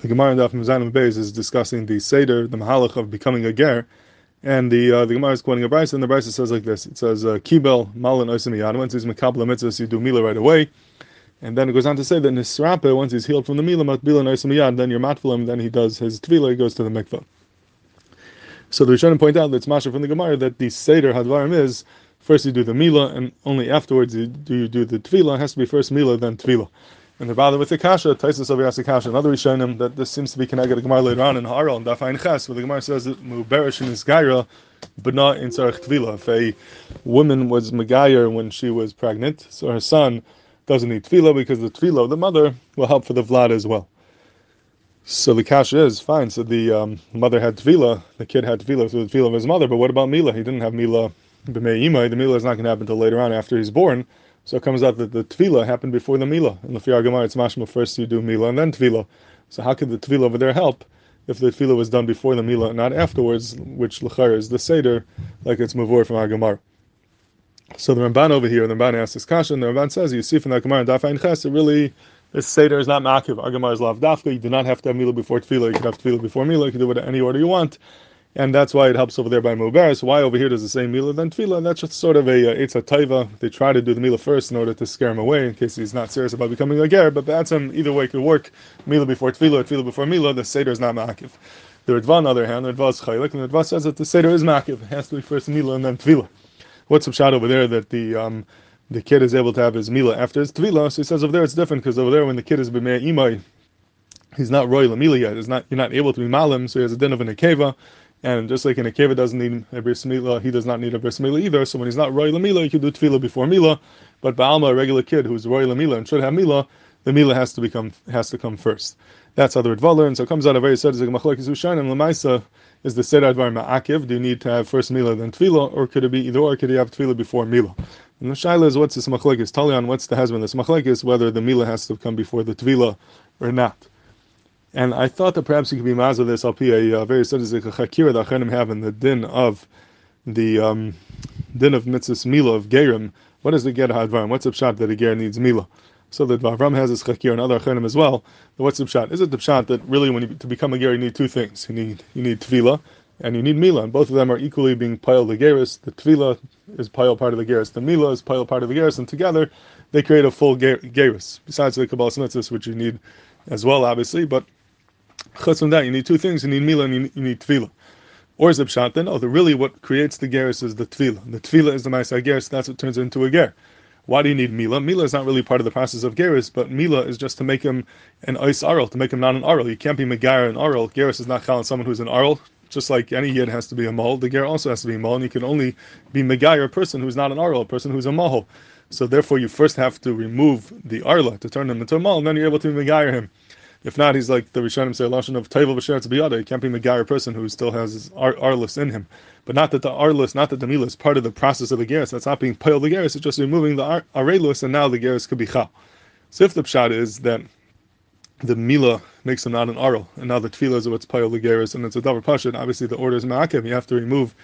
The Gemara in Daf Mizanim Beis is discussing the Seder, the Mahalach of becoming a Ger, and the uh, the Gemara is quoting a Brisa, and the Brisa says like this: It says, uh, "Kibel malin oisim yad." Once he's mekabel mitzvahs, you do mila right away, and then it goes on to say that nisrape, once he's healed from the mila, matbila oisim then you're matbilim, then he does his tvila, he goes to the mikvah. So the Rishonim point out that it's masha from the Gemara that the Seder Hadvarim is first you do the Mila, and only afterwards you do, you do the Tvila. It has to be first Mila, then Tvila. And the bother with the Kasha, Taisus over the Kasha, another Rishonim, that this seems to be connected to Gemara later on in Haral and Dafayin Ches, where the Gemara says that Muberish in his but not in Tzarech Tvila. If a woman was Megayer when she was pregnant, so her son doesn't need Tvila because the Tvila the mother will help for the Vlad as well. So the kasha is fine. So the um, mother had tvila, the kid had tvila through the tvila of his mother. But what about mila? He didn't have mila b'me'imai. The mila is not going to happen until later on after he's born. So it comes out that the tvila happened before the mila. In the Gemara, it's mashma first you do mila and then tvila. So how could the tvila over there help if the tvila was done before the mila and not afterwards, which lechar is the seder, like it's mavur from Agamar. So the Ramban over here, the Ramban asks this question. The Ramban says, you see from that Gemara, Dafayin Ches, it really this Seder is not Makiv. Agamar is Lav Dafka. You do not have to have Mila before Tvila. You can have Tvila before Mila. You can do it any order you want. And that's why it helps over there by Mubaris. Why over here does the same Mila then Tvila? That's just sort of a, uh, it's a taiva. They try to do the Mila first in order to scare him away in case he's not serious about becoming a Ger. But that's him. Either way it could work. Mila before Tvila, Tvila before Mila. The Seder is not Makiv. The Ritva, on the other hand, the Ritva is Chaylik, and the Ritva says that the Seder is Makiv. It has to be first Mila and then Tvila. What's the shot over there that the um, the kid is able to have his mila after his tvila. So he says over there it's different because over there when the kid is b'mei imai, he's not royal mila yet. It's not you're not able to be malim, so he has a din of an akeva. And just like an akeva doesn't need a bris mila, he does not need a bris mila either. So when he's not royal mila, he can do tvila before mila. But ba'alma, a regular kid who's royal mila and should have mila, the mila has to become has to come first. That's how the Ritva learns. So it comes out of a very said is lemaisa is the Seder Advar Ma'akiv? Do you need to have first Mila then Tvila, or could it be either or? Could you have Tvila before Mila? And the Shaila is what's this Machlekes? Talion, what's the husband? This Machlekes, whether the Mila has to come before the Tvila or not. And I thought that perhaps you could be mazah this al a uh, very like a that Achanim have in the din of the um, din of mitzvahs Mila of Gerim. What is the Ger Hadvarim? What's the shot that a Ger needs Mila? So the Avram has this chakir and other achanim as well. What's the pshat? Is it the pshat that really, when you, to become a ger, you need two things? You need you need tvila and you need mila, and both of them are equally being pile the geris. The tvila is pile part of the geris, the mila is pile part of the geris, and together they create a full geris. Besides the kabbalah mitzvahs, which you need as well, obviously, but chutz from that, you need two things: you need mila and you need, tvila. Or is pshat then? Oh, the really what creates the geris is the tvila. The tvila is the ma'aseh geris. That's what turns it into a ger. Why do you need Mila? Mila is not really part of the process of Geras, but Mila is just to make him an Ice Aral, to make him not an Aral. You can't be Megair an Aral. Geras is not Chal someone who's an Aral. Just like any Yid has to be a Mahal, the Ger also has to be a Mahal, and you can only be Megair, a person who's not an Aral, a person who's a Mahal. So therefore, you first have to remove the Arla to turn him into a Mahal, and then you're able to Megair him. If not, he's like the Rishonim say, Lashon of Taival V'Sheretz B'yada. He can't be Megair person who still has his ar- Arlis in him. But not that the arlus, not that the mila is part of the process of the geras. That's not being pale the geras. It's just removing the ar- arelus, and now the geras could be chal. So if the pshat is that the mila makes him not an arl, and now the tvila is what's pale the geras, and it's a double pashut. Obviously, the order is ma'akev. You have to remove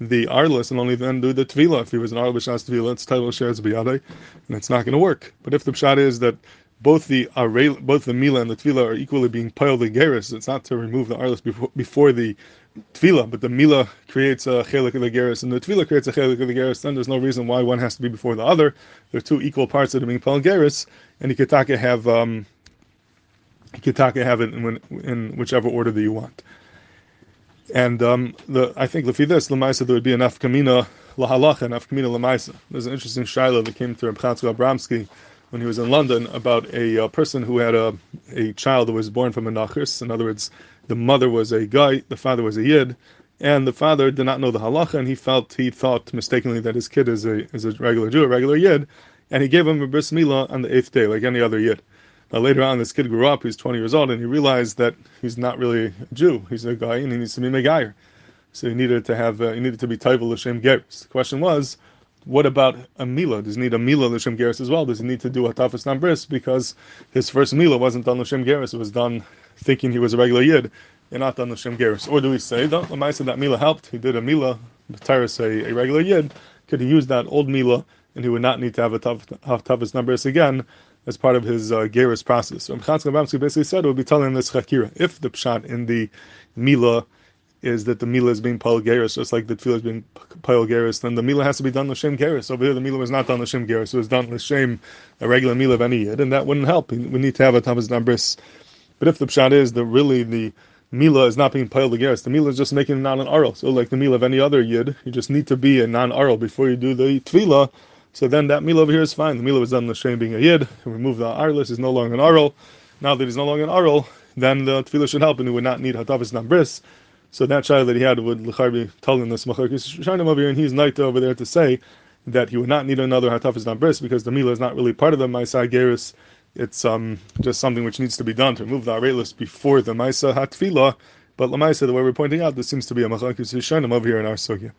the arlus and only then do the tvila. If he was an arl b'shas tvila, it's title shares biyadei, and it's not going to work. But if the pshat is that both the arel, both the mila and the tvila are equally being pile the geras, it's not to remove the arlis before, before the tvila, but the mila creates a chelik of the geras, and the tvila creates a chelik of the geras. Then there's no reason why one has to be before the other. They're two equal parts that are being pal geras, and you could have um, you could have it in, in whichever order that you want. And um, the I think lefi this lemaisa there would be enough kamina lahalacha enough kamina lemaisa. There's an interesting shaila that came through Reb Abramsky when he was in London about a, a, person who had a a child that was born from a nachris. In other words, the mother was a guy, the father was a yid, and the father did not know the halacha, and he felt he thought mistakenly that his kid is a is a regular Jew, a regular yid, and he gave him a bris milah on the eighth day, like any other yid. Now later on, this kid grew up; he's 20 years old, and he realized that he's not really a Jew; he's a guy, and he needs to be megayer. So he needed to have uh, he needed to be taival l'shem. The question was, what about a mila? Does he need a mila l'shem geris as well? Does he need to do a tafas nambris because his first mila wasn't done l'shem geris; it was done thinking he was a regular yid and not done the Shem Geras. Or do we say, the Lamaisa that Mila helped, he did a Mila, Tyrus, a, a regular yid, could he use that old Mila and he would not need to have a toughest numbers again as part of his uh, Geras process. So Abramsky basically said it would be telling this Chakira. If the Pshat in the Mila is that the Mila is being Pal Geras, just like the Tvila is being Pal Geras, then the Mila has to be done L'Shem Geras. Over here, the Mila was not done L'Shem Geras, it was done L'Shem, a regular Mila of any Yid, and that wouldn't help. We need to have a Tavis Nabris. But if the Pshat is that really the Mila is not being Pal Geras, the Mila is just making not an Aral. So, like the Mila of any other Yid, you just need to be a non Aral before you do the Tvila. So then that Mila over here is fine. The Mila was done L'Shem being a Yid, We remove the Arlis, is no longer an Aral. Now that he's no longer an Aral, then the Tvila should help and he would not need Hatavas Nabris. So that child that he had would Lecharbi telling this Macharkis Shainim over here, and he's night over there to say that he would not need another Hatafis Nabris because the Mila is not really part of the Maisa Geris. It's um, just something which needs to be done to remove the Arelis before the Maisa Hatvila. But Lamaisa, the way we're pointing out, this seems to be a Macharkis Shainim over here in our Sugya.